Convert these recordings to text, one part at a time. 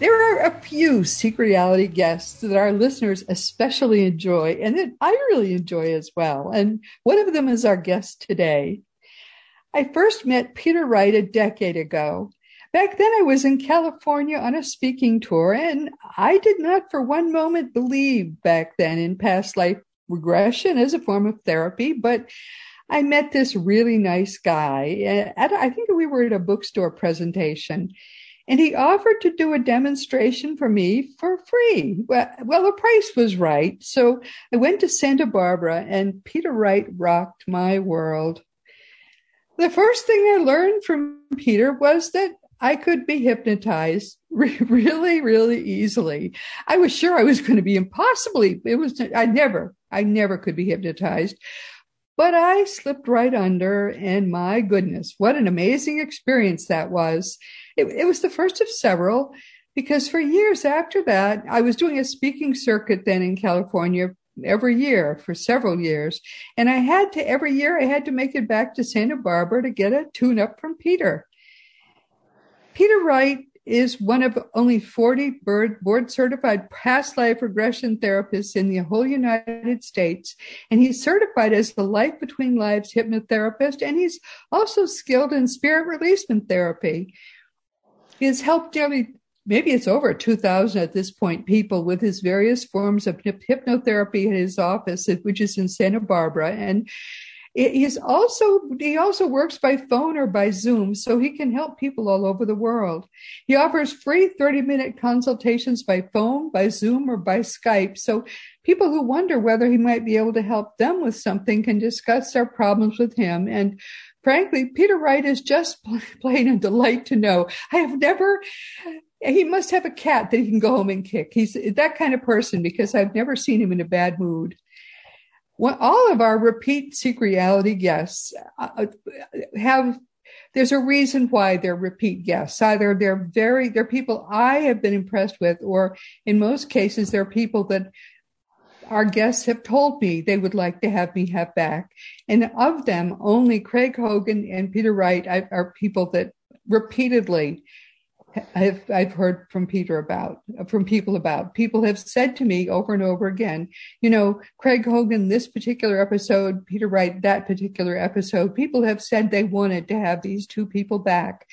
There are a few Seek Reality guests that our listeners especially enjoy, and that I really enjoy as well. And one of them is our guest today. I first met Peter Wright a decade ago. Back then, I was in California on a speaking tour, and I did not for one moment believe back then in past life regression as a form of therapy, but I met this really nice guy. Eh, at, I think we were at a bookstore presentation and he offered to do a demonstration for me for free. Well, well, the price was right. So I went to Santa Barbara and Peter Wright rocked my world. The first thing I learned from Peter was that I could be hypnotized really, really easily. I was sure I was going to be impossibly, it was, I never, I never could be hypnotized. But I slipped right under, and my goodness, what an amazing experience that was. It, it was the first of several because for years after that, I was doing a speaking circuit then in California every year for several years. And I had to, every year, I had to make it back to Santa Barbara to get a tune up from Peter. Peter Wright is one of only 40 board certified past life regression therapists in the whole United States. And he's certified as the Life Between Lives hypnotherapist. And he's also skilled in spirit releasement therapy. He has helped nearly, maybe it's over 2,000 at this point, people with his various forms of hypnotherapy at his office, which is in Santa Barbara. And He's also he also works by phone or by Zoom, so he can help people all over the world. He offers free 30 minute consultations by phone, by Zoom, or by Skype. So people who wonder whether he might be able to help them with something can discuss their problems with him. And frankly, Peter Wright is just plain a delight to know. I have never he must have a cat that he can go home and kick. He's that kind of person because I've never seen him in a bad mood all of our repeat seek reality guests uh, uh, have there's a reason why they're repeat guests either they're very they're people i have been impressed with or in most cases they're people that our guests have told me they would like to have me have back. And of them only craig hogan and peter wright are people that repeatedly I've I've heard from Peter about from people about. People have said to me over and over again, you know, Craig Hogan this particular episode, Peter Wright that particular episode. People have said they wanted to have these two people back,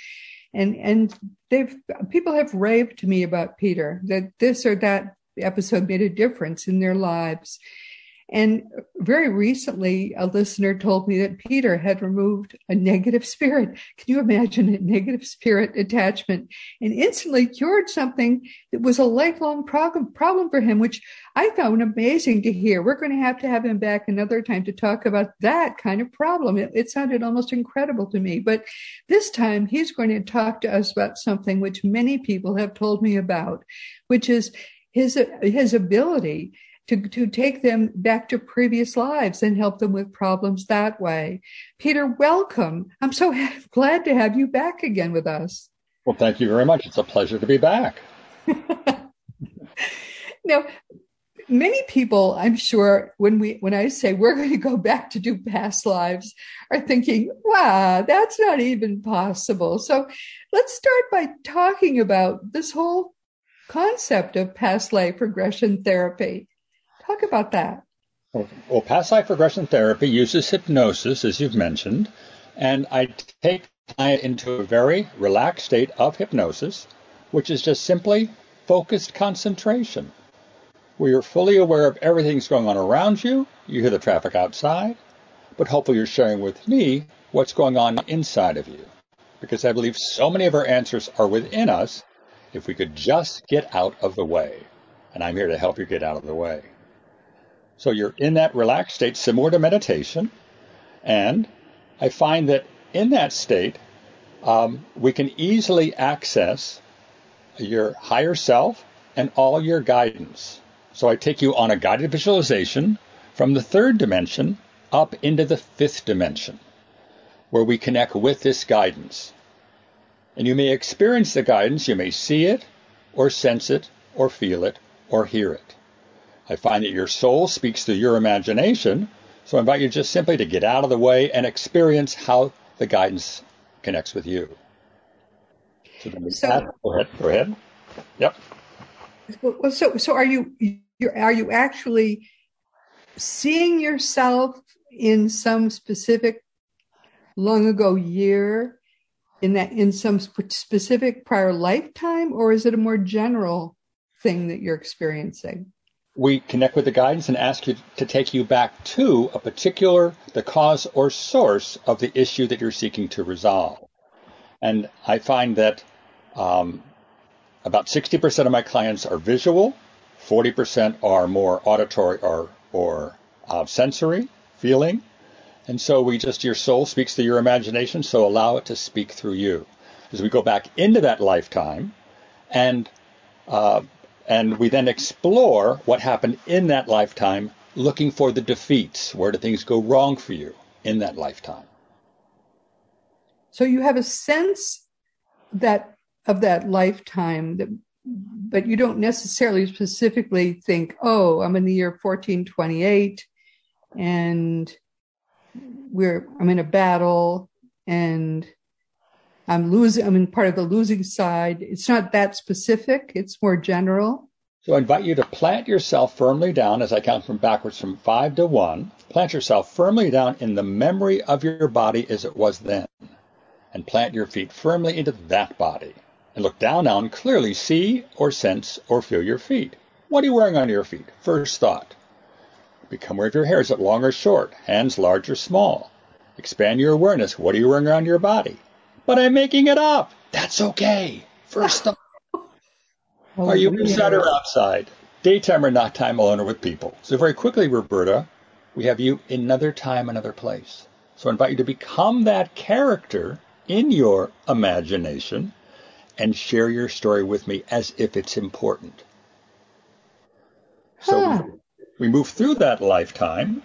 and and they've people have raved to me about Peter that this or that episode made a difference in their lives, and very recently, a listener told me that Peter had removed a negative spirit. Can you imagine a negative spirit attachment and instantly cured something that was a lifelong problem, problem for him, which I found amazing to hear. We're going to have to have him back another time to talk about that kind of problem. It, it sounded almost incredible to me. But this time, he's going to talk to us about something which many people have told me about, which is his, his ability to, to take them back to previous lives and help them with problems that way. Peter, welcome. I'm so glad to have you back again with us. Well, thank you very much. It's a pleasure to be back. now, many people, I'm sure, when we when I say we're going to go back to do past lives, are thinking, "Wow, that's not even possible." So, let's start by talking about this whole concept of past life regression therapy. Talk about that. Well, past life regression therapy uses hypnosis, as you've mentioned, and I take client into a very relaxed state of hypnosis, which is just simply focused concentration, where you're fully aware of everything's going on around you. You hear the traffic outside, but hopefully you're sharing with me what's going on inside of you. Because I believe so many of our answers are within us if we could just get out of the way. And I'm here to help you get out of the way. So you're in that relaxed state, similar to meditation. And I find that in that state, um, we can easily access your higher self and all your guidance. So I take you on a guided visualization from the third dimension up into the fifth dimension, where we connect with this guidance. And you may experience the guidance, you may see it, or sense it, or feel it, or hear it. I find that your soul speaks through your imagination, so I invite you just simply to get out of the way and experience how the guidance connects with you. So, so go ahead. Go ahead. Yep. Well, so so are you are you actually seeing yourself in some specific long ago year in that in some specific prior lifetime or is it a more general thing that you're experiencing? We connect with the guidance and ask you to take you back to a particular the cause or source of the issue that you're seeking to resolve. And i find that um, about 60% of my clients are visual 40% are more auditory or or uh, sensory feeling and so we just, your soul speaks through your imagination, so allow it to speak through you. As we go back into that lifetime, and uh, and we then explore what happened in that lifetime, looking for the defeats. Where do things go wrong for you in that lifetime? So you have a sense that of that lifetime that but you don't necessarily specifically think, oh, I'm in the year 1428 and we're I'm in a battle and I'm losing I'm in part of the losing side. It's not that specific, it's more general. So I invite you to plant yourself firmly down as I count from backwards from five to one. Plant yourself firmly down in the memory of your body as it was then. And plant your feet firmly into that body. And look down now and clearly see or sense or feel your feet. What are you wearing on your feet? First thought. Become aware of your hair. Is it long or short? Hands large or small? Expand your awareness. What are you wearing around your body? But I'm making it up. That's okay. First thought. Oh, are you inside or outside? Daytime or nighttime, alone or with people? So very quickly, Roberta, we have you another time, another place. So I invite you to become that character in your imagination and share your story with me as if it's important. So huh we move through that lifetime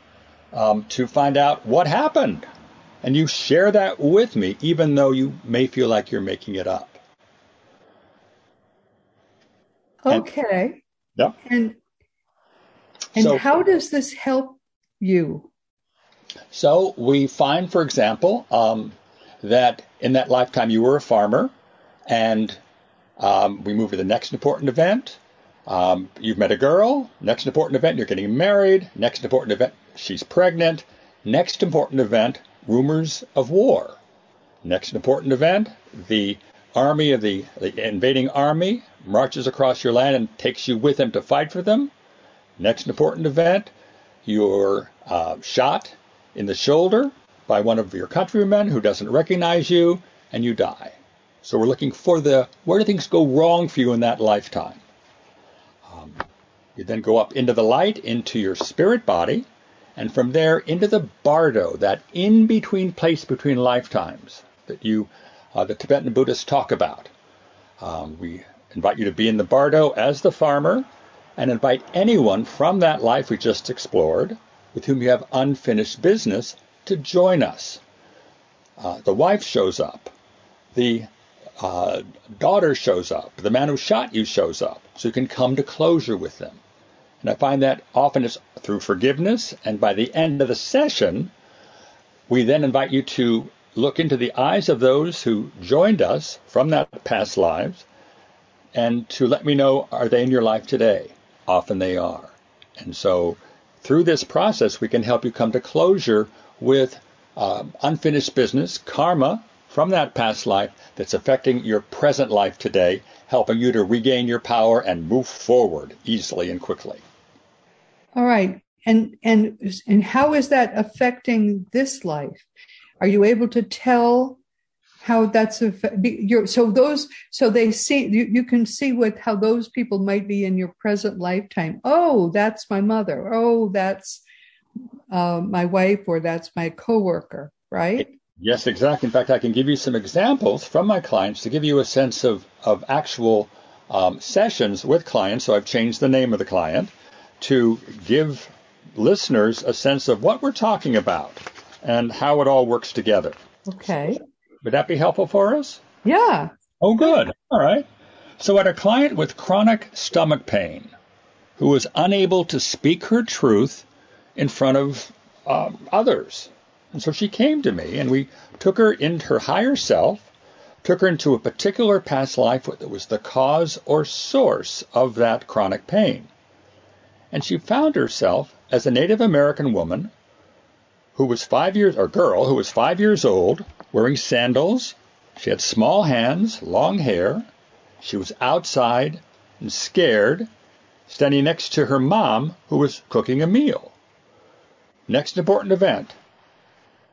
um, to find out what happened. And you share that with me, even though you may feel like you're making it up. Okay. And, yeah. And and so, how does this help you? So we find, for example, um, that in that lifetime you were a farmer, and um, we move to the next important event. Um, you've met a girl. Next important event, you're getting married. Next important event, she's pregnant. Next important event, rumors of war. Next important event, the army of the, the invading army marches across your land and takes you with them to fight for them. Next important event, you're uh, shot in the shoulder by one of your countrymen who doesn't recognize you, and you die. So we're looking for the where do things go wrong for you in that lifetime? You then go up into the light, into your spirit body, and from there into the bardo, that in between place between lifetimes that you, uh, the Tibetan Buddhists talk about. Um, we invite you to be in the bardo as the farmer and invite anyone from that life we just explored with whom you have unfinished business to join us. Uh, the wife shows up. The uh, daughter shows up, the man who shot you shows up, so you can come to closure with them. And I find that often it's through forgiveness, and by the end of the session, we then invite you to look into the eyes of those who joined us from that past lives and to let me know are they in your life today? Often they are. And so through this process, we can help you come to closure with uh, unfinished business, karma, from that past life that's affecting your present life today, helping you to regain your power and move forward easily and quickly. All right. And and and how is that affecting this life? Are you able to tell how that's your so those so they see you, you can see with how those people might be in your present lifetime oh that's my mother oh that's uh, my wife or that's my coworker right Yes, exactly. In fact, I can give you some examples from my clients to give you a sense of, of actual um, sessions with clients. So I've changed the name of the client. to give listeners a sense of what we're talking about and how it all works together. Okay. Would that be helpful for us? Yeah. Oh, good. All right. So, I had a client with chronic stomach pain who was unable to speak her truth in front of um, others. And so she came to me, and we took her into her higher self, took her into a particular past life that was the cause or source of that chronic pain. And she found herself as a Native American woman who was five years, or girl who was five years old, wearing sandals. She had small hands, long hair. She was outside and scared, standing next to her mom, who was cooking a meal. Next important event,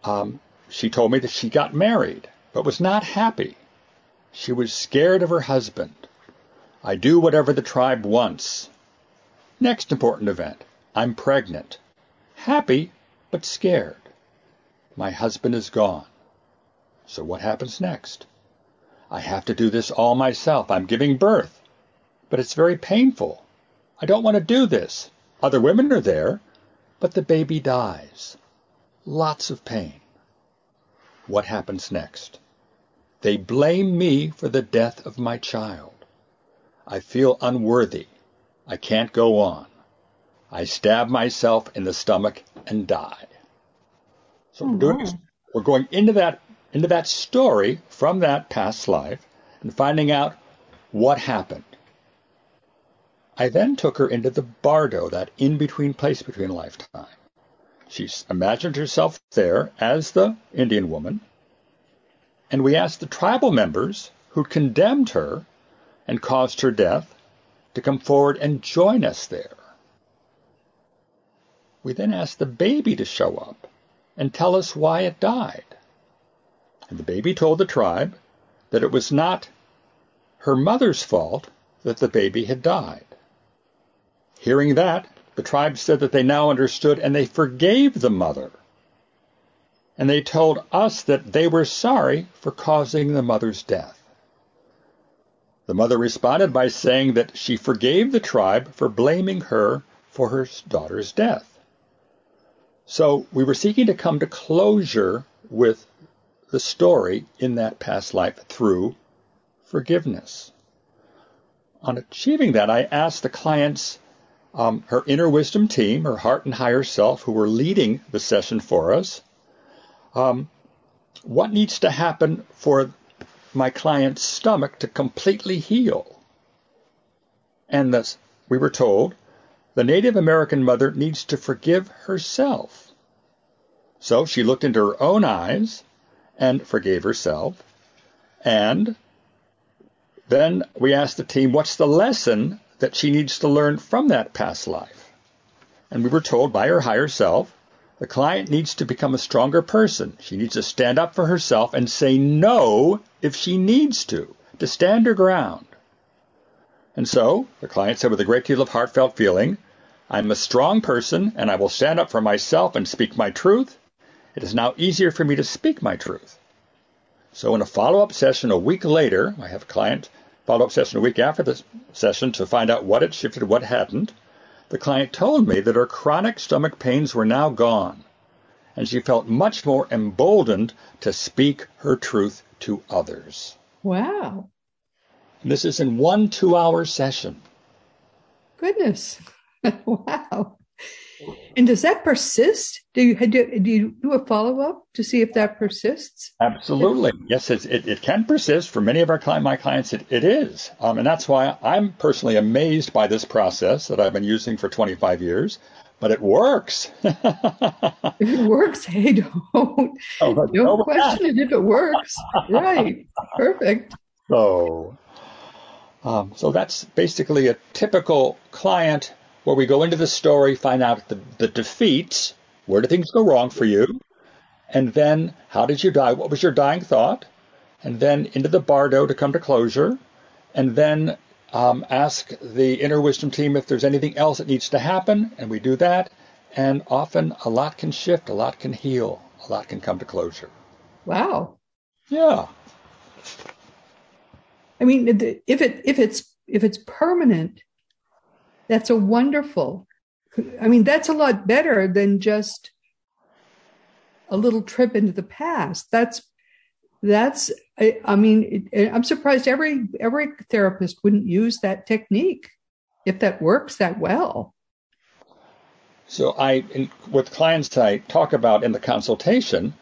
um, she told me that she got married, but was not happy. She was scared of her husband. I do whatever the tribe wants. Next important event, I'm pregnant. Happy, but scared. My husband is gone. So what happens next? I have to do this all myself. I'm giving birth. But it's very painful. I don't want to do this. Other women are there, but the baby dies. Lots of pain. What happens next? They blame me for the death of my child. I feel unworthy. I can't go on. I stab myself in the stomach and die. So oh, we're, doing, mm-hmm. we're going into that into that story from that past life and finding out what happened. I then took her into the bardo, that in-between place between lifetime. She imagined herself there as the Indian woman, and we asked the tribal members who condemned her and caused her death to come forward and join us there. We then asked the baby to show up and tell us why it died. And the baby told the tribe that it was not her mother's fault that the baby had died. Hearing that, the tribe said that they now understood and they forgave the mother. And they told us that they were sorry for causing the mother's death. The mother responded by saying that she forgave the tribe for blaming her for her daughter's death. So we were seeking to come to closure with the story in that past life through forgiveness. On achieving that, I asked the clients um, her inner wisdom team, her heart and higher self, who were leading the session for us, um, what needs to happen for my client's stomach to completely heal? And thus, we were told the Native American mother needs to forgive herself. So she looked into her own eyes and forgave herself. And then we asked the team, what's the lesson that she needs to learn from that past life. And we were told by her higher self, the client needs to become a stronger person. She needs to stand up for herself and say no if she needs to, to stand her ground. And so, the client said with a great deal of heartfelt feeling, I'm a strong person and I will stand up for myself and speak my truth. It is now easier for me to speak my truth. So in a follow-up session a week later, I have a client follow-up session a week after the session to find out what had shifted, what hadn't. The client told me that her chronic stomach pains were now gone, and she felt much more emboldened to speak her truth to others. Wow. And this is in one two-hour session. Goodness. wow. And does that persist? Do you do, do you do a follow up to see if that persists? Absolutely, yes. It, it, can persist for many of our client, my clients. It, it is, um, and that's why I'm personally amazed by this process that I've been using for 25 years. But it works. if it works, hey, don't oh, don't question it if it works. right, perfect. So, um, so that's basically a typical client where we go into the story, find out the, the defeats, where did things go wrong for you, and then how did you die? What was your dying thought? And then into the bardo to come to closure, and then um, ask the inner wisdom team if there's anything else that needs to happen, and we do that. And often a lot can shift, a lot can heal, a lot can come to closure. Wow. Yeah. I mean, if it if it's if it's permanent, that's a wonderful I mean, that's a lot better than just a little trip into the past. That's that's I, I mean, it, I'm surprised every every therapist wouldn't use that technique if that works that well. So I, in, with clients I talk about in the consultation,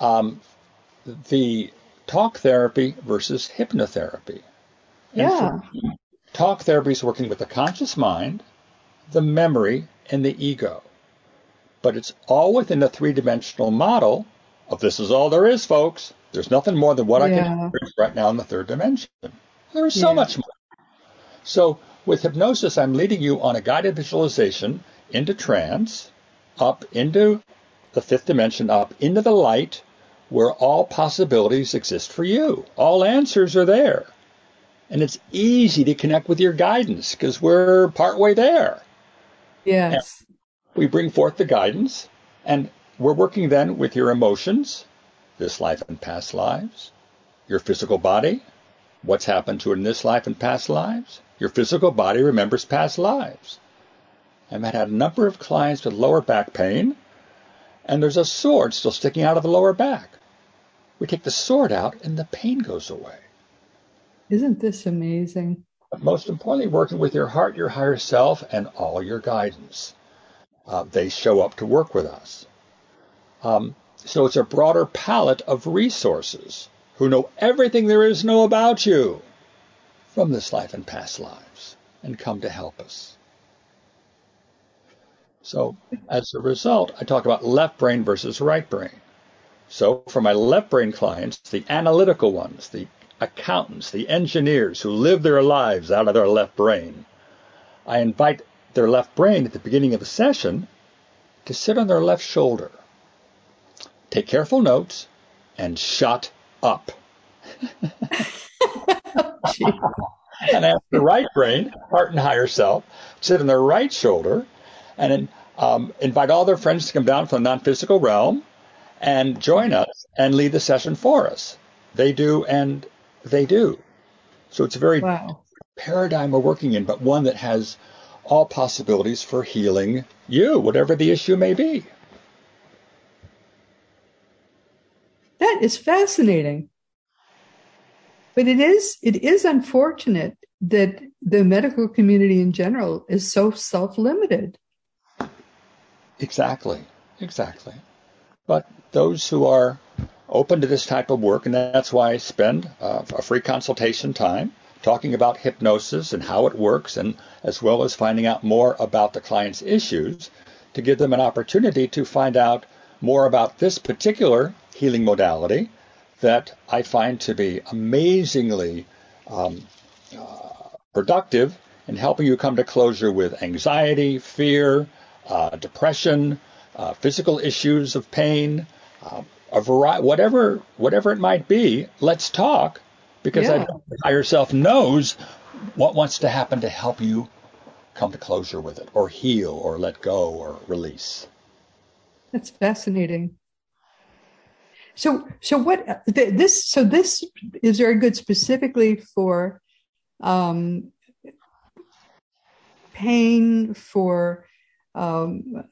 um, the talk therapy versus hypnotherapy. Yeah. Talk therapy is working with the conscious mind, the memory, and the ego. But it's all within the three dimensional model of this is all there is, folks. There's nothing more than what yeah. I can do right now in the third dimension. There is so yeah. much more. So with hypnosis, I'm leading you on a guided visualization into trance, up into the fifth dimension, up into the light where all possibilities exist for you. All answers are there. And it's easy to connect with your guidance because we're partway there. Yes. And we bring forth the guidance, and we're working then with your emotions, this life and past lives, your physical body, what's happened to it in this life and past lives. Your physical body remembers past lives. I've had a number of clients with lower back pain, and there's a sword still sticking out of the lower back. We take the sword out, and the pain goes away. Isn't this amazing? But most importantly, working with your heart, your higher self, and all your guidance. Uh, they show up to work with us. Um, so it's a broader palette of resources who know everything there is to know about you from this life and past lives and come to help us. So as a result, I talk about left brain versus right brain. So for my left brain clients, the analytical ones, the accountants, the engineers who live their lives out of their left brain, I invite their left brain at the beginning of the session to sit on their left shoulder. Take careful notes and shut up. and ask the right brain, heart and higher self, sit on their right shoulder and um, invite all their friends to come down from the non-physical realm and join us and lead the session for us. They do, and they do. So it's a very wow. paradigm we're working in, but one that has all possibilities for healing you, whatever the issue may be. That is fascinating. But it is it is unfortunate that the medical community in general is so self-limited. Exactly, exactly. But those who are open to this type of work, and that's why I spend uh, a free consultation time talking about hypnosis and how it works, and as well as finding out more about the client's issues to give them an opportunity to find out more about this particular healing modality that I find to be amazingly um, uh, productive in helping you come to closure with anxiety, fear, uh, depression, uh, physical issues of pain, uh, a variety, whatever, whatever it might be. Let's talk because yeah. the higher self knows what wants to happen to help you come to closure with it, or heal, or let go, or release. That's fascinating. So, so what this? So this is very good specifically for um, pain, for um,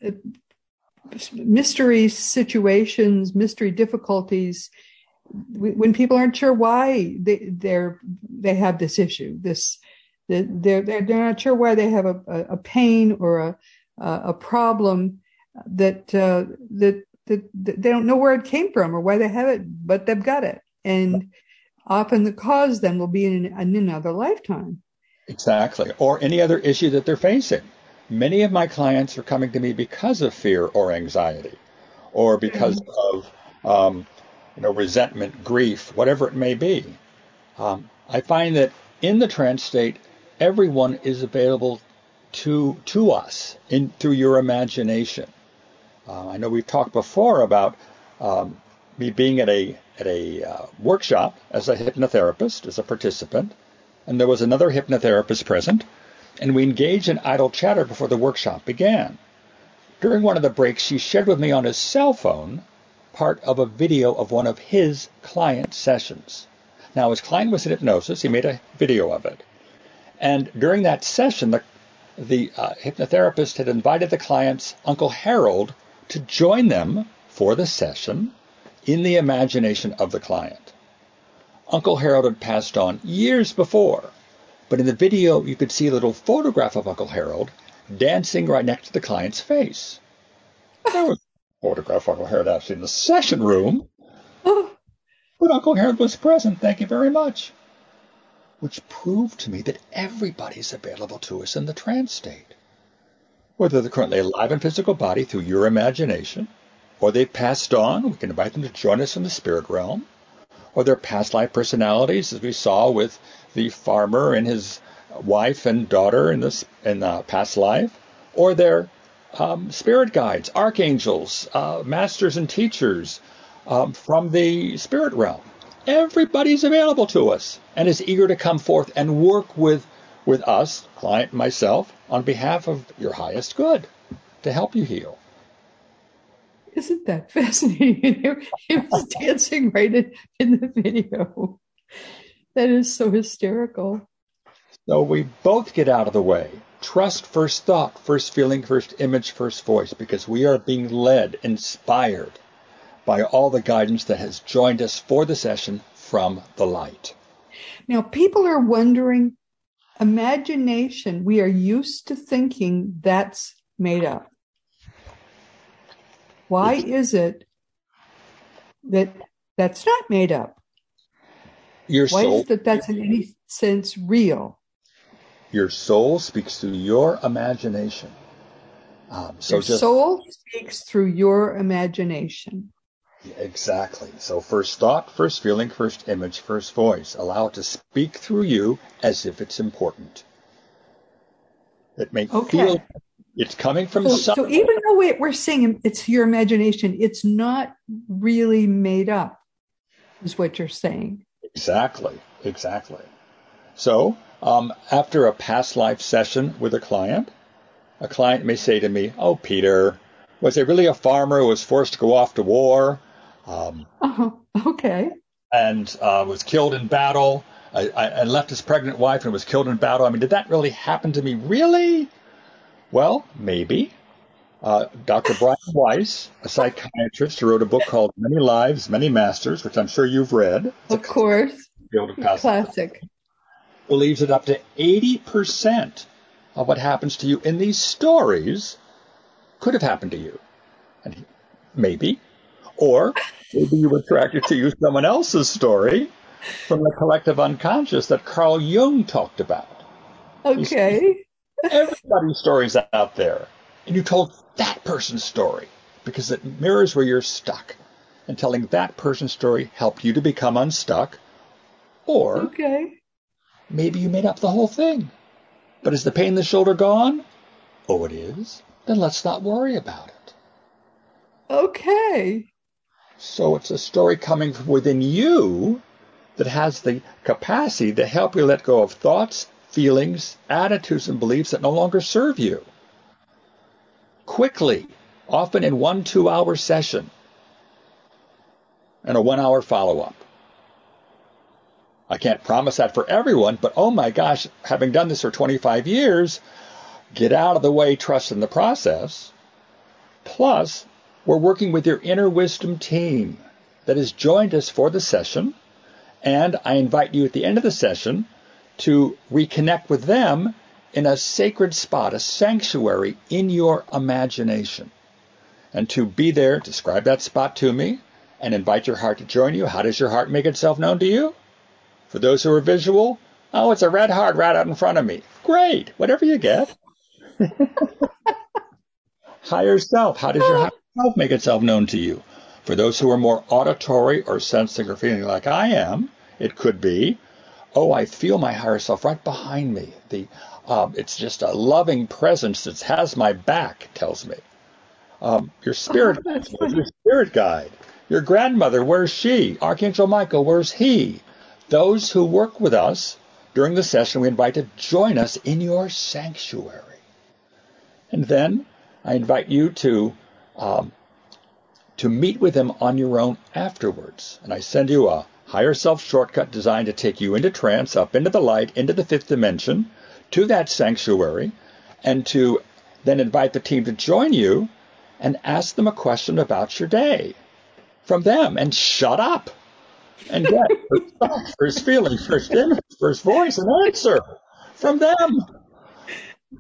mystery situations, mystery difficulties, when people aren't sure why they they're they have this issue, this they're they're, they're not sure why they have a, a pain or a a problem that uh, that that they don't know where it came from or why they have it, but they've got it, and often the cause then will be in, in another lifetime. Exactly, or any other issue that they're facing. Many of my clients are coming to me because of fear or anxiety, or because mm-hmm. of um, you know resentment, grief, whatever it may be. Um, I find that in the trance state, everyone is available to to us in through your imagination. Uh, I know we've talked before about um, me being at a at a uh, workshop as a hypnotherapist, as a participant, and there was another hypnotherapist present and we engaged in idle chatter before the workshop began. During one of the breaks, she shared with me on his cell phone part of a video of one of his client sessions. Now, his client was in hypnosis. He made a video of it. And during that session, the, the uh, hypnotherapist had invited the client's Uncle Harold to join them for the session in the imagination of the client. Uncle Harold had passed on years before, but in the video you could see a little photograph of Uncle Harold dancing right next to the client's face. There was a photograph of Uncle Harold actually in the session room, but Uncle Harold was present. Thank you very much. Which proved to me that everybody's available to us in the trance state. Whether they're currently alive in physical body through your imagination, or they've passed on, we can invite them to join us in the spirit realm, or they're past life personalities, as we saw with the farmer and his wife and daughter in this in the past life, or they're um, spirit guides, archangels, uh, masters and teachers um, from the spirit realm. Everybody's available to us and is eager to come forth and work with with us, client and myself, on behalf of your highest good to help you heal. Isn't that fascinating? he was dancing right in, in the video. That is so hysterical. So we both get out of the way. Trust first thought, first feeling, first image, first voice, because we are being led, inspired by all the guidance that has joined us for the session from the light. Now, people are wondering imagination, we are used to thinking that's made up. Why is it that that's not made up? Your Why soul, is that that's in any sense real? your soul speaks through your imagination. Um, so Your just soul speaks through your imagination. exactly. So first thought, first feeling, first image, first voice. Allow it to speak through you as if it's important. It may Okay. feel it's coming from So, so even though we- we're saying it's your imagination, it's not really made up, is what you're saying. Exactly, exactly. So, um, after a past life session with a client, a client may say to me, "Oh, Peter, was it really a farmer who was forced to go off to war um, Oh, okay. and uh, was killed in battle, I, I, and left his pregnant wife and was killed in battle? I mean, did that really happen to me? Really? Well, maybe." Uh, Dr. Brian Weiss, a psychiatrist who wrote a book called Many Lives, Many Masters, which I'm sure you've read. Of course. field of past Classic. believes that up to 80% of what happens to you in these stories could have happened to you. And he- maybe. Or maybe you were attracted to use someone else's story from the collective unconscious that Carl Jung talked about. Okay. Everybody's stories out there. And you told that person's story because it mirrors where you're stuck. And telling that person's story helped you to become unstuck. Or Okay. Maybe you made up the whole thing. But is the pain in the shoulder gone? Oh, it is? Then let's not worry about it. Okay. So it's a story coming from within you that has the capacity to help you let go of thoughts, feelings, attitudes, and beliefs that no longer serve you. Quickly, often in one two hour session, and a one hour follow up. I can't promise that for everyone, but oh my gosh, having done this for 25 years, get out of the way, trust in the process. Plus, we're working with your inner wisdom team that has joined us for the session. And I invite you at the end of the session to reconnect with them in a sacred spot, a sanctuary in your imagination. And to be there, describe that spot to me and invite your heart to join you. How does your heart make itself known to you? For those who are visual, oh, it's a red heart right out in front of me. Great, whatever you get. Higher self, how does your higher self make itself known to you? For those who are more auditory or sensing or feeling like I am, it could be, oh, I feel my higher self right behind me. The um, it's just a loving presence that has my back, tells me. Um, your spirit, Oh, your spirit guide? Your grandmother, where's she? Archangel Michael, where's he? Those who work with us during the session, we invite to join us in your sanctuary. And then I invite you to um, to meet with them on your own afterwards. And I send you a higher self shortcut designed to take you into trance, up into the light, into the fifth dimension, to that sanctuary, and to then invite the team to join you and ask them a question about your day from them and shut up and get first thought, first feeling, first image, first voice, and answer from them.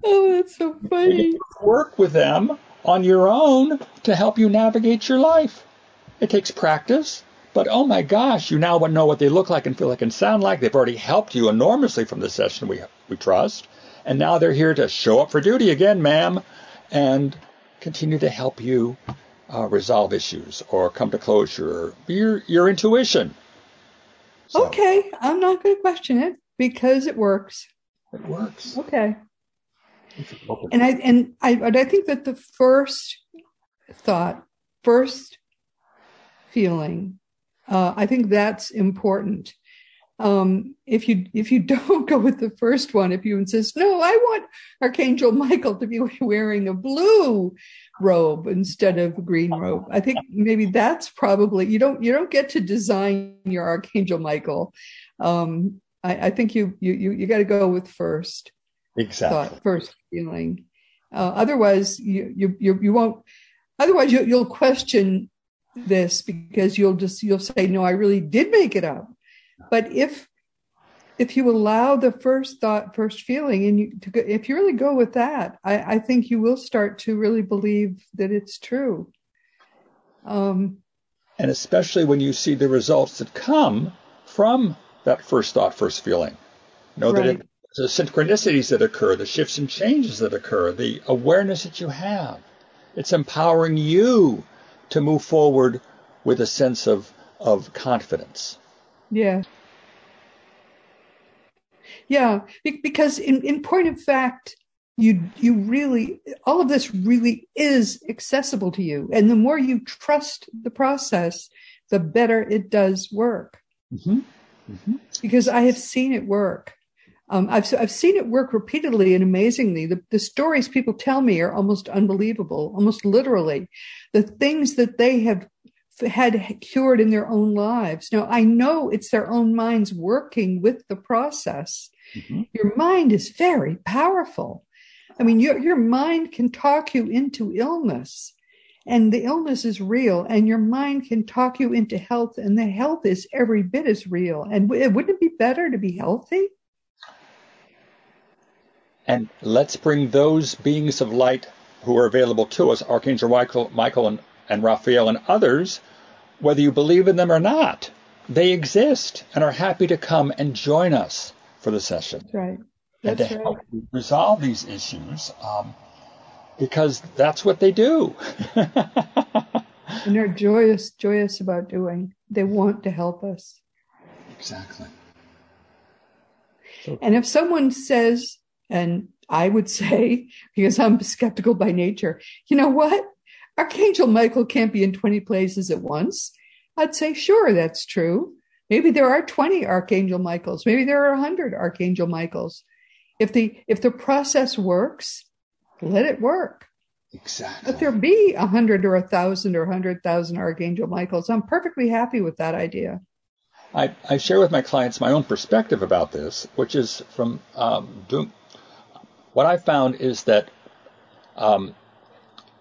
Oh, that's so funny. work with them on your own to help you navigate your life. It takes practice, but oh my gosh, you now know what they look like and feel like and sound like. They've already helped you enormously from the session we we trust, and now they're here to show up for duty again, ma'am, and continue to help you uh, resolve issues or come to closure. Your your intuition. So, okay, I'm not going to question it because it works. It works. Okay. And I and I and I think that the first thought, first feeling, uh, I think that's important. Um, if you if you don't go with the first one, if you insist, no, I want Archangel Michael to be wearing a blue robe instead of a green robe. I think maybe that's probably you don't you don't get to design your Archangel Michael. Um, I, I think you you you, you got to go with first exactly thought, first feeling. Uh, otherwise, you you you, you won't. Otherwise, you, you'll question this because you'll just you'll say, "No, I really did make it up." But if if you allow the first thought, first feeling, and you to, if you really go with that, I, I think you will start to really believe that it's true. Um, and especially when you see the results that come from that first thought, first feeling. Know right. that it, the synchronicities that occur, the shifts and changes that occur, the awareness that you have. It's empowering you to move forward with a sense of, of confidence. Yeah. Yeah, because in, in point of fact, you you really all of this really is accessible to you, and the more you trust the process, the better it does work. Mm-hmm. Mm-hmm. Because I have seen it work. Um, I've I've seen it work repeatedly and amazingly. The, the stories people tell me are almost unbelievable, almost literally. The things that they have had cured in their own lives. Now I know it's their own minds working with the process. Mm-hmm. Your mind is very powerful. I mean, your your mind can talk you into illness and the illness is real and your mind can talk you into health and the health is every bit as real and wouldn't it be better to be healthy and let's bring those beings of light who are available to us archangel michael, michael and, and raphael and others whether you believe in them or not they exist and are happy to come and join us for the session right that's and to right. help resolve these issues um, because that's what they do. and they're joyous, joyous about doing. They want to help us. Exactly. So, and if someone says, and I would say, because I'm skeptical by nature, you know what? Archangel Michael can't be in 20 places at once. I'd say, sure, that's true. Maybe there are 20 Archangel Michaels. Maybe there are 100 Archangel Michaels. If the, if the process works, let it work. Exactly. Let there be a hundred or a thousand or a hundred thousand Archangel Michaels. I'm perfectly happy with that idea. I, I share with my clients my own perspective about this, which is from um, doing, what I found is that um,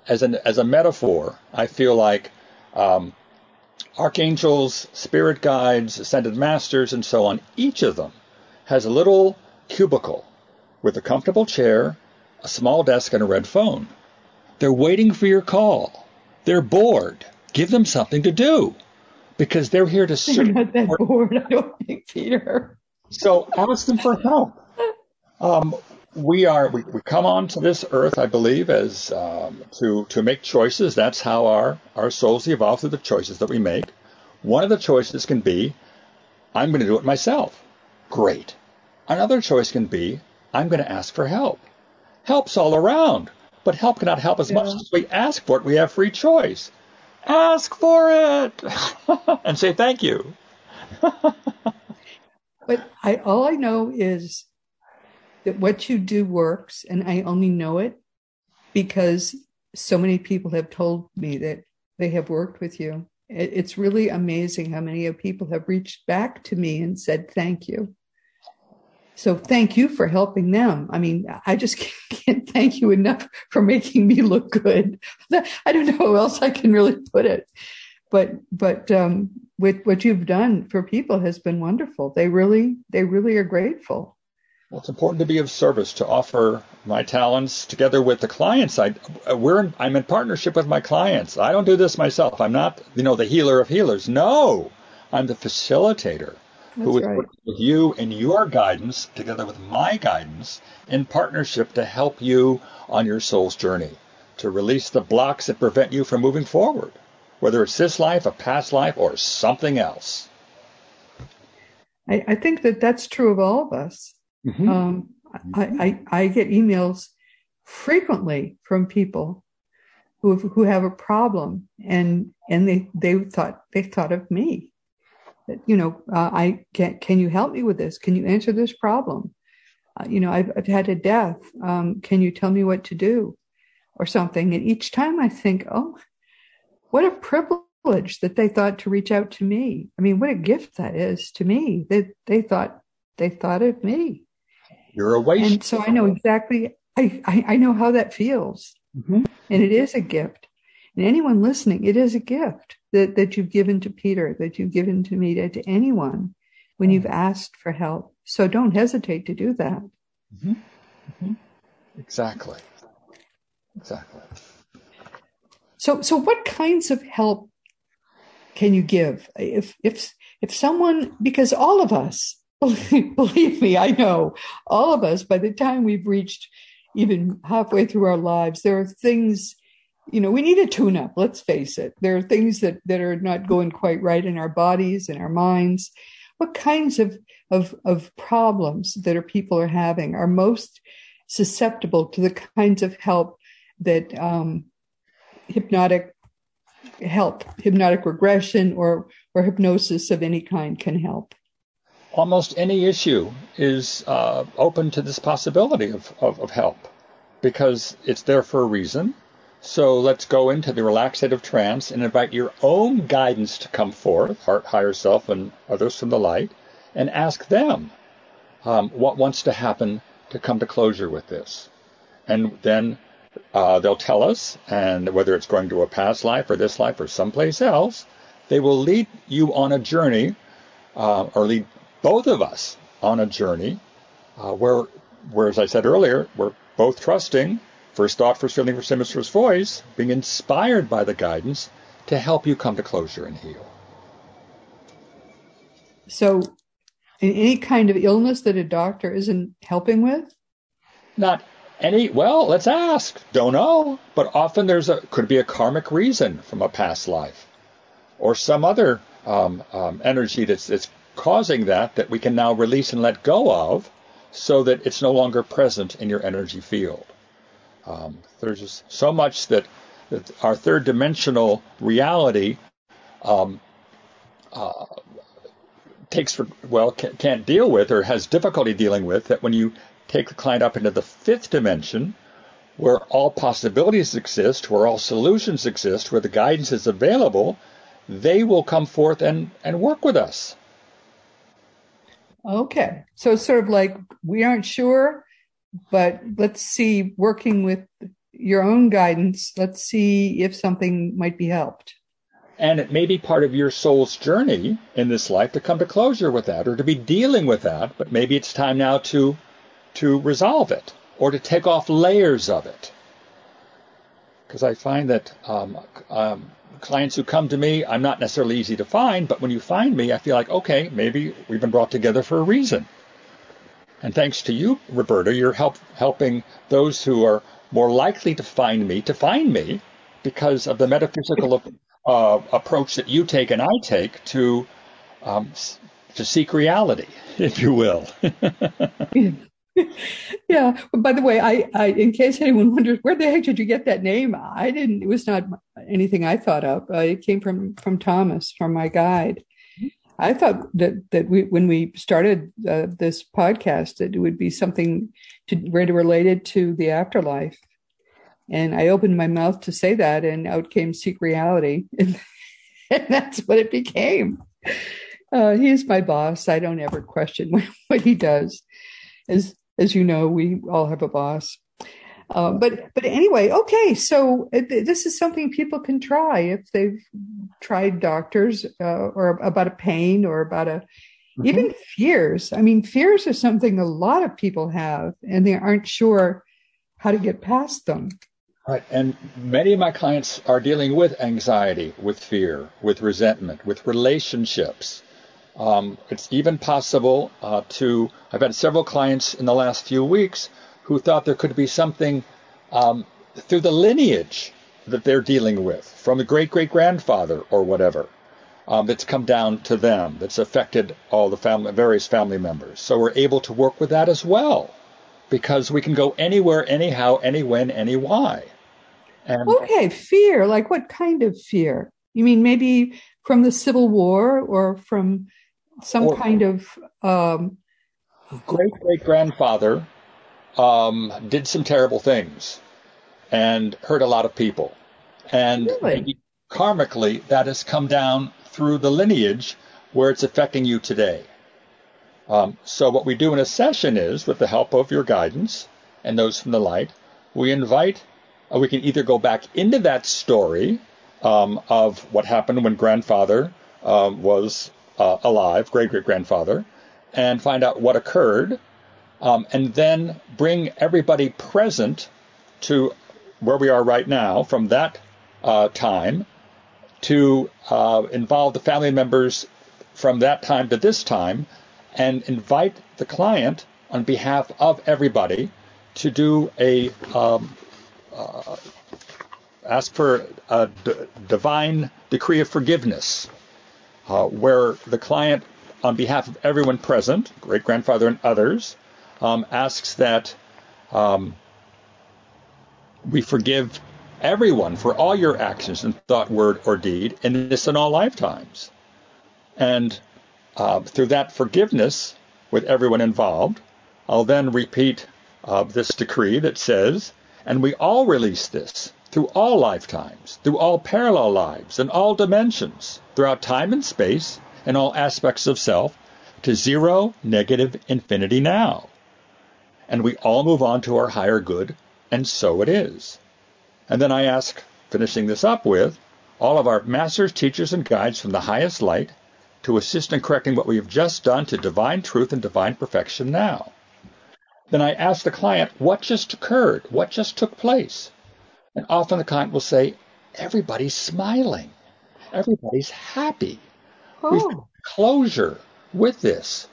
as an as a metaphor, I feel like um, archangels, spirit guides, ascended masters, and so on. Each of them has a little cubicle with a comfortable chair a small desk, and a red phone. They're waiting for your call. They're bored. Give them something to do because they're here to serve. They're not that bored, I don't think, Peter. So ask them for help. Um, we are we, we come onto this earth, I believe, as um, to to make choices. That's how our our souls evolve through the choices that we make. One of the choices can be, I'm going to do it myself. Great. Another choice can be, I'm going to ask for help helps all around. But help cannot help as yeah. much as we ask for it. We have free choice. Ask for it and say thank you. but I all I know is that what you do works, and I only know it because so many people have told me that they have worked with you. It's really amazing how many of people have reached back to me and said thank you. So thank you for helping them. I mean, I just can't thank you enough for making me look good. I don't know how else I can really put it. But but um, with what you've done for people has been wonderful. They really they really are grateful. Well, it's important to be of service to offer my talents together with the clients. I we're in, I'm in partnership with my clients. I don't do this myself. I'm not you know the healer of healers. No, I'm the facilitator That's who is right. with you and your guidance together with my guidance in partnership to help you on your soul's journey to release the blocks that prevent you from moving forward, whether it's this life, a past life, or something else. I, I think that that's true of all of us. Mhm. Um, I, I, I get emails frequently from people who have, who have a problem and and they they thought they thought of me. That, you know, uh, I can can you help me with this? Can you answer this problem? Uh, you know, I've I've had a death. Um, can you tell me what to do, or something? And each time I think, oh, what a privilege that they thought to reach out to me. I mean, what a gift that is to me. They they thought they thought of me. You're a waste. And so I know exactly, I, I, I know how that feels. Mhm. And it is a gift. And anyone listening, it is a gift that, that you've given to Peter, that you've given to me, to, to anyone when you've mm-hmm. asked for help. So don't hesitate to do that. Mm-hmm. Mm-hmm. Exactly. Exactly. So, so what kinds of help can you give? If, if, if someone, because all of us, believe me, I know all of us, by the time we've reached even halfway through our lives, there are things, you know, we need a tune up. Let's face it. There are things that, that are not going quite right in our bodies and our minds. What kinds of, of, of problems that are people are having are most susceptible to the kinds of help that, um, hypnotic help, hypnotic regression or, or hypnosis of any kind can help. Almost any issue is uh, open to this possibility of, of, of help because it's there for a reason. So let's go into the relaxative trance and invite your own guidance to come forth, heart, higher self, and others from the light, and ask them um, what wants to happen to come to closure with this. And then uh, they'll tell us, and whether it's going to a past life or this life or someplace else, they will lead you on a journey, uh, or lead both of us on a journey uh, where, where, as I said earlier, we're both trusting, first thought, first feeling, first image, first voice, being inspired by the guidance to help you come to closure and heal. So, in any kind of illness that a doctor isn't helping with, Not any, well, let's ask. Don't know. But often there's a, could be a karmic reason from a past life or some other um, um, energy that's, that's causing that that we can now release and let go of so that it's no longer present in your energy field. Um, there's just so much that, that our third dimensional reality um, uh, takes for, well can't deal with or has difficulty dealing with that when you take the client up into the fifth dimension where all possibilities exist where all solutions exist where the guidance is available they will come forth and, and work with us okay. So it's sort of like we aren't sure, but let's see, working with your own guidance, let's see if something might be helped. And it may be part of your soul's journey in this life to come to closure with that or to be dealing with that, but maybe it's time now to to resolve it or to take off layers of it. Because I find that um, um, clients who come to me, I'm not necessarily easy to find, but when you find me, I feel like, okay, maybe we've been brought together for a reason. And thanks to you, Roberta, you're help, helping those who are more likely to find me to find me because of the metaphysical uh, approach that you take and I take to um, to seek reality, if you will. yeah. By the way, I, I, in case anyone wonders, where the heck did you get that name? I didn't. It was not anything I thought up. Uh, it came from from Thomas, from my guide. I thought that that we, when we started uh, this podcast, that it would be something to related to the afterlife. And I opened my mouth to say that, and out came Seek Reality, and, and that's what it became. Uh, he's my boss. I don't ever question what, what he does. as as you know, we all have a boss. Uh, but but anyway, okay. So this is something people can try if they've tried doctors uh, or about a pain or about a mm-hmm. even fears. I mean, fears are something a lot of people have, and they aren't sure how to get past them. Right, and many of my clients are dealing with anxiety, with fear, with resentment, with relationships. Um, it's even possible uh, to. I've had several clients in the last few weeks who thought there could be something um, through the lineage that they're dealing with from a great great grandfather or whatever um, that's come down to them that's affected all the family various family members so we're able to work with that as well because we can go anywhere anyhow any when any why and okay fear like what kind of fear you mean maybe from the civil war or from some or, kind of um, great great grandfather um, did some terrible things and hurt a lot of people. And really? karmically, that has come down through the lineage where it's affecting you today. Um, so, what we do in a session is, with the help of your guidance and those from the light, we invite, uh, we can either go back into that story um, of what happened when grandfather um, was uh, alive, great great grandfather, and find out what occurred um, and then bring everybody present to where we are right now from that uh, time to uh, involve the family members from that time to this time and invite the client on behalf of everybody to do a um, uh, ask for a d- divine decree of forgiveness uh, where the client on behalf of everyone present great grandfather and others um, asks that um, we forgive everyone for all your actions in thought, word, or deed in this and all lifetimes. And uh, through that forgiveness with everyone involved, I'll then repeat uh, this decree that says, and we all release this through all lifetimes, through all parallel lives, and all dimensions, throughout time and space, and all aspects of self, to zero, negative, infinity now and we all move on to our higher good, and so it is. And then I ask, finishing this up with, all of our masters, teachers, and guides from the highest light to assist in correcting what we have just done to divine truth and divine perfection now. Then I ask the client, what just occurred? What just took place? And often the client will say, everybody's smiling. Everybody's happy. Oh. We've closure with this.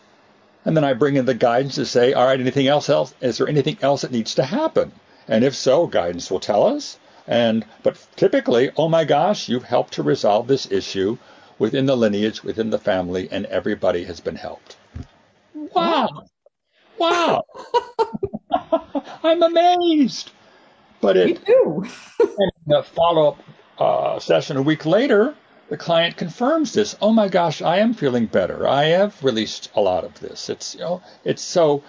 And then I bring in the guidance to say, all right, anything else, else? Is there anything else that needs to happen? And if so, guidance will tell us. And but typically, oh my gosh, you've helped to resolve this issue within the lineage, within the family, and everybody has been helped. Wow. Wow. I'm amazed. But it, in the follow-up uh, session a week later, the client confirms this. Oh my gosh, I am feeling better. I have released a lot of this. It's you know, it's so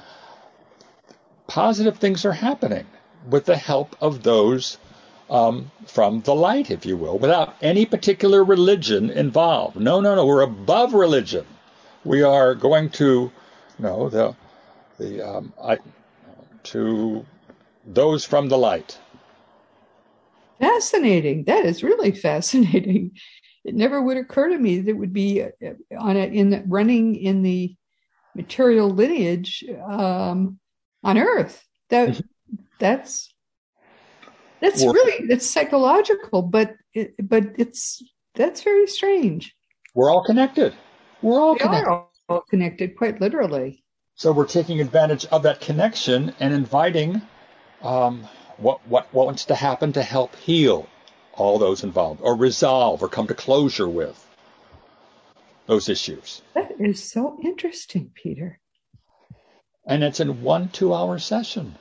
positive things are happening with the help of those um, from the light, if you will, without any particular religion involved. No, no, no. We're above religion. We are going to, you know, the the um, I, to those from the light. Fascinating. That is really fascinating it never would occur to me that it would be uh, on a, in the, running in the material lineage um, on Earth. That mm-hmm. that's that's well, really it's psychological, but it, but it's that's very strange. We're all connected. We're all we connected. Are all connected, quite literally. So we're taking advantage of that connection and inviting um, what what what wants to happen to help heal all those involved, or resolve or come to closure with those issues. That is so interesting, Peter. And it's in one two hour session.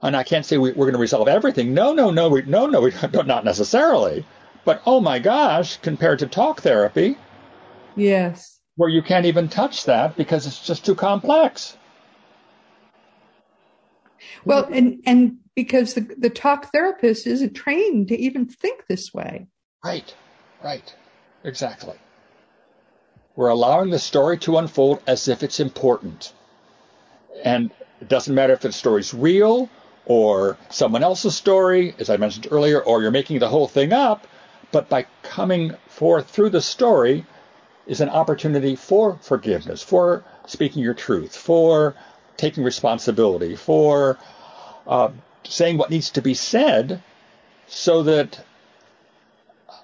And I can't say we, are going to resolve everything. No, no, no, we, no, no, we don't, not necessarily. But oh my gosh, compared to talk therapy, yes, where you can't even touch that because it's just too complex. Well, and and because the, the talk therapist isn't trained to even think this way. Right, right, exactly. We're allowing the story to unfold as if it's important. And it doesn't matter if the story's real or someone else's story, as I mentioned earlier, or you're making the whole thing up, but by coming forth through the story is an opportunity for forgiveness, for speaking your truth, for taking responsibility, for uh, saying what needs to be said so that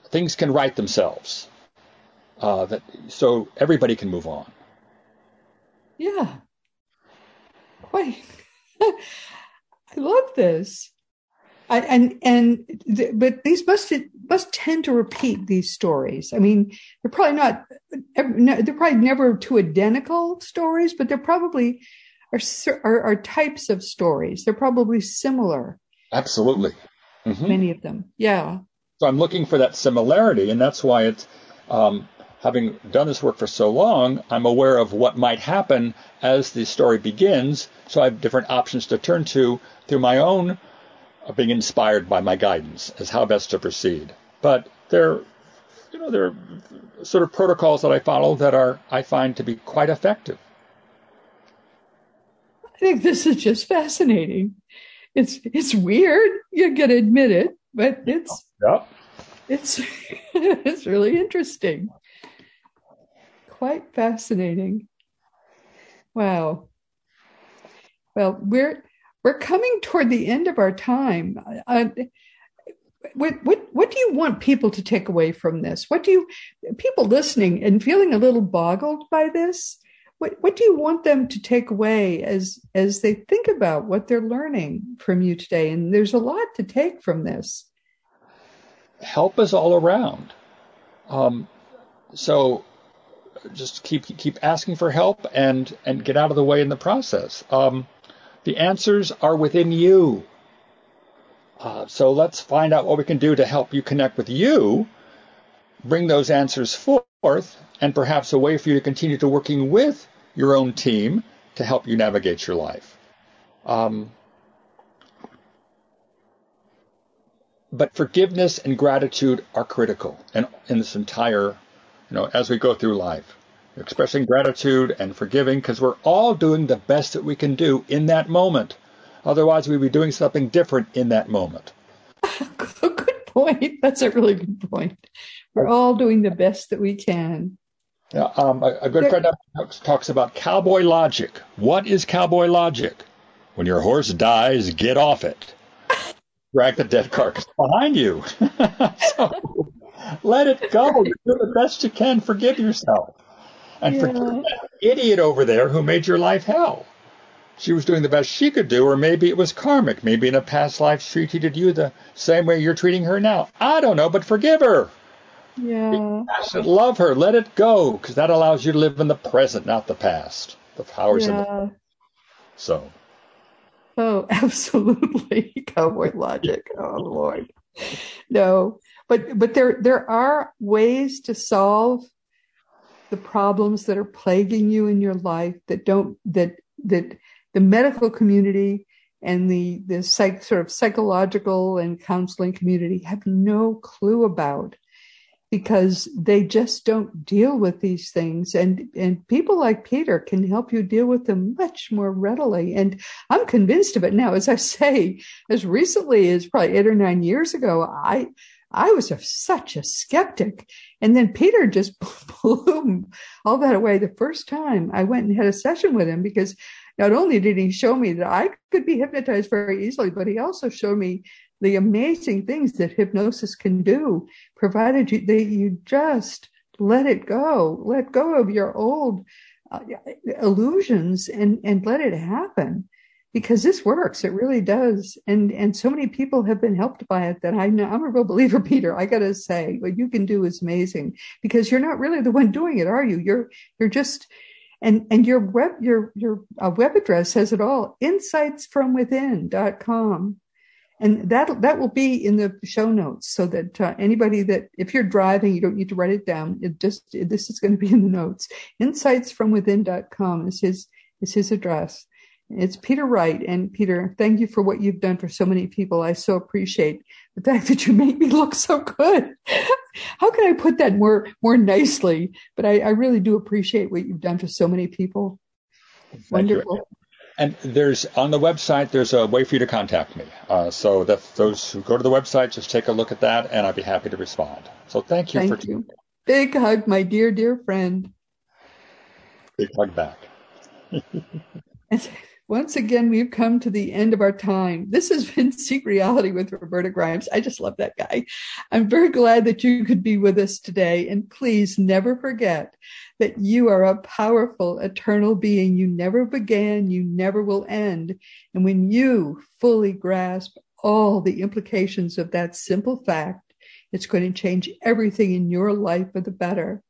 things can right themselves. Uh, that so everybody can move on. Yeah. Quite. I love this. I, and and th- but these must must tend to repeat these stories. I mean, they're probably not they're probably never two identical stories, but they're probably are are, are types of stories. They're probably similar. Absolutely, mm-hmm. many of them. Yeah. So I'm looking for that similarity, and that's why it's um, having done this work for so long. I'm aware of what might happen as the story begins, so I have different options to turn to through my own being inspired by my guidance as how best to proceed. But there, you know, there are sort of protocols that I follow that are I find to be quite effective. I think this is just fascinating. It's it's weird, you gotta admit it, but it's yep. it's it's really interesting. Quite fascinating. Wow. Well, we're we're coming toward the end of our time. Uh, what, what, what do you want people to take away from this? What do you, people listening and feeling a little boggled by this? What, what do you want them to take away as, as they think about what they're learning from you today? And there's a lot to take from this. Help is all around. Um, so just keep keep asking for help and and get out of the way in the process. Um, the answers are within you. Uh, so let's find out what we can do to help you connect with you, bring those answers forth, and perhaps a way for you to continue to working with your own team to help you navigate your life. Um, but forgiveness and gratitude are critical in, in this entire, you know, as we go through life expressing gratitude and forgiving because we're all doing the best that we can do in that moment. Otherwise, we'd be doing something different in that moment. good point. That's a really good point. We're all doing the best that we can. Yeah, um, a, a, good there, friend talks about cowboy logic. What is cowboy logic? When your horse dies, get off it. Drag the dead carcass behind you. so, let it go. Do the best you can. Forgive yourself. And yeah. forgive that idiot over there who made your life hell. She was doing the best she could do, or maybe it was karmic. Maybe in a past life she treated you the same way you're treating her now. I don't know, but forgive her. Yeah. Love her. Let it go, because that allows you to live in the present, not the past. The powers yeah. in the So. Oh, absolutely. Cowboy logic. Oh Lord. No. But but there there are ways to solve the problems that are plaguing you in your life that don't that that the medical community and the the psych, sort of psychological and counseling community have no clue about because they just don't deal with these things. And and people like Peter can help you deal with them much more readily. And I'm convinced of it now. As I say as recently as probably 8 or 9 years ago I I was a, such a skeptic. And then Peter just blew all that away the first time I went and had a session with him because not only did he show me that I could be hypnotized very easily, but he also showed me the amazing things that hypnosis can do, provided you, that you just let it go, let go of your old uh, illusions and, and let it happen because this works. It really does. And, and so many people have been helped by it that I know I'm a real believer, Peter. I got to say what you can do is amazing because you're not really the one doing it, are you? You're, you're just, and, and your web, your, your uh, web address says it all, insightsfromwithin.com. And that, that will be in the show notes so that uh, anybody that, if you're driving, you don't need to write it down. It just, this is going to be in the notes. Insightsfromwithin.com is his, is his address. It's Peter Wright. And Peter, thank you for what you've done for so many people. I so appreciate the fact that you make me look so good. How can I put that more, more nicely? But I, I really do appreciate what you've done for so many people. Thank Wonderful. You. And there's on the website, there's a way for you to contact me. Uh, so that those who go to the website, just take a look at that, and I'd be happy to respond. So thank you thank for. You. Big hug, my dear, dear friend. Big hug back. Once again, we've come to the end of our time. This has been Seek Reality with Roberta Grimes. I just love that guy. I'm very glad that you could be with us today. And please never forget that you are a powerful, eternal being. You never began, you never will end. And when you fully grasp all the implications of that simple fact, it's going to change everything in your life for the better.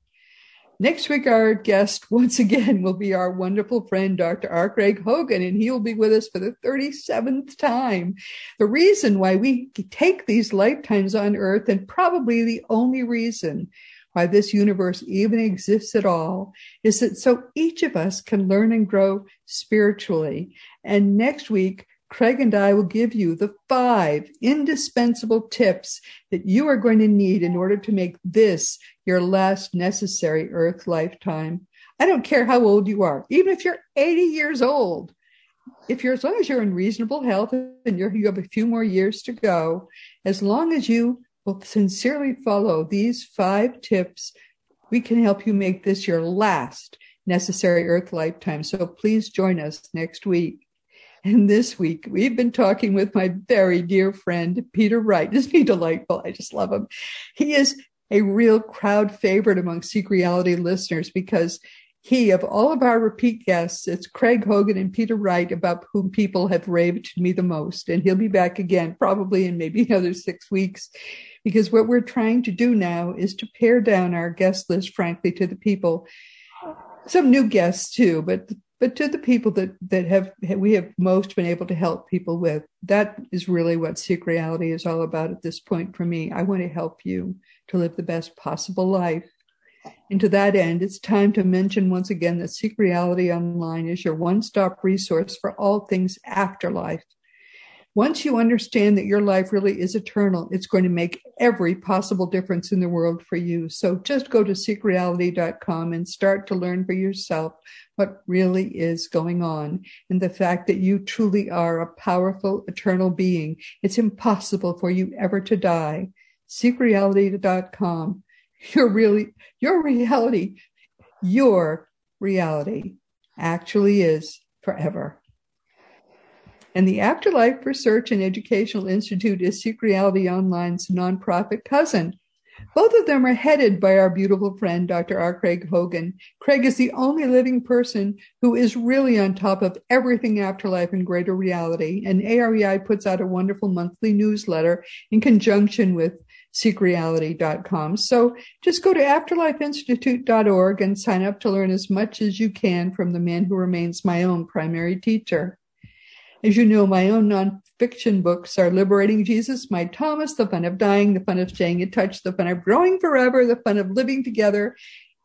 Next week, our guest once again will be our wonderful friend, Dr. R. Craig Hogan, and he'll be with us for the 37th time. The reason why we take these lifetimes on earth, and probably the only reason why this universe even exists at all, is that so each of us can learn and grow spiritually. And next week, Craig and I will give you the five indispensable tips that you are going to need in order to make this your last necessary earth lifetime. I don't care how old you are, even if you're 80 years old. If you're as long as you're in reasonable health and you have a few more years to go, as long as you will sincerely follow these five tips, we can help you make this your last necessary earth lifetime. So please join us next week. And this week, we've been talking with my very dear friend, Peter Wright. Isn't he delightful? I just love him. He is a real crowd favorite among Seek Reality listeners because he, of all of our repeat guests, it's Craig Hogan and Peter Wright about whom people have raved to me the most. And he'll be back again, probably in maybe another six weeks, because what we're trying to do now is to pare down our guest list, frankly, to the people, some new guests too, but but to the people that that have we have most been able to help people with that is really what seek reality is all about at this point for me. I want to help you to live the best possible life. And to that end it's time to mention once again that seek reality online is your one-stop resource for all things afterlife once you understand that your life really is eternal, it's going to make every possible difference in the world for you. So just go to seekreality.com and start to learn for yourself what really is going on and the fact that you truly are a powerful, eternal being. It's impossible for you ever to die. Seekreality.com. Your really, your reality, your reality actually is forever. And the Afterlife Research and Educational Institute is Seek Reality Online's nonprofit cousin. Both of them are headed by our beautiful friend, Dr. R. Craig Hogan. Craig is the only living person who is really on top of everything afterlife and greater reality. And AREI puts out a wonderful monthly newsletter in conjunction with seekreality.com. So just go to afterlifeinstitute.org and sign up to learn as much as you can from the man who remains my own primary teacher. As you know, my own nonfiction books are Liberating Jesus, My Thomas, The Fun of Dying, The Fun of Staying in Touch, The Fun of Growing Forever, The Fun of Living Together,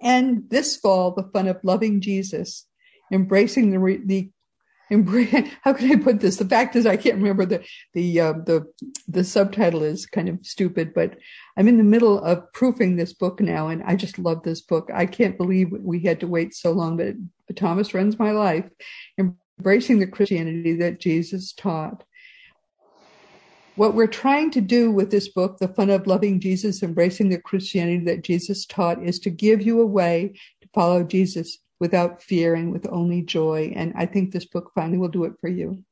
and this fall, The Fun of Loving Jesus, Embracing the, the how can I put this? The fact is, I can't remember the the uh, the the subtitle is kind of stupid, but I'm in the middle of proofing this book now, and I just love this book. I can't believe we had to wait so long, but, but Thomas runs my life embracing the Christianity that Jesus taught. What we're trying to do with this book, The Fun of Loving Jesus, Embracing the Christianity that Jesus taught, is to give you a way to follow Jesus without fear and with only joy. And I think this book finally will do it for you.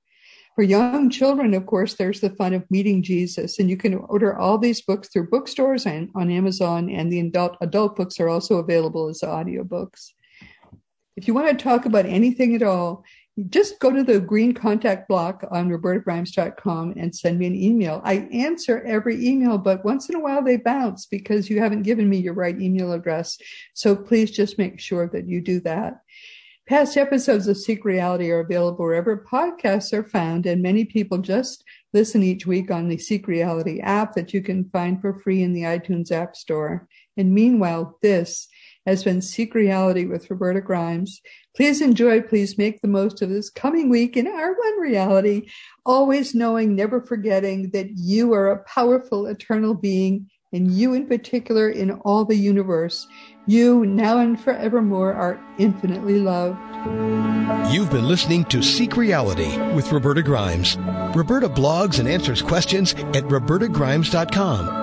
For young children, of course, there's the fun of meeting Jesus, and you can order all these books through bookstores and on Amazon, and the adult, adult books are also available as audiobooks. If you want to talk about anything at all, just go to the green contact block on robertagrimes.com and send me an email. I answer every email, but once in a while they bounce because you haven't given me your right email address. So please just make sure that you do that. Past episodes of Seek Reality are available wherever podcasts are found, and many people just listen each week on the Seek Reality app that you can find for free in the iTunes App Store. And meanwhile, this has been Seek Reality with Roberta Grimes. Please enjoy, please make the most of this coming week in our one reality, always knowing, never forgetting that you are a powerful, eternal being, and you in particular in all the universe. You, now and forevermore, are infinitely loved. You've been listening to Seek Reality with Roberta Grimes. Roberta blogs and answers questions at robertagrimes.com.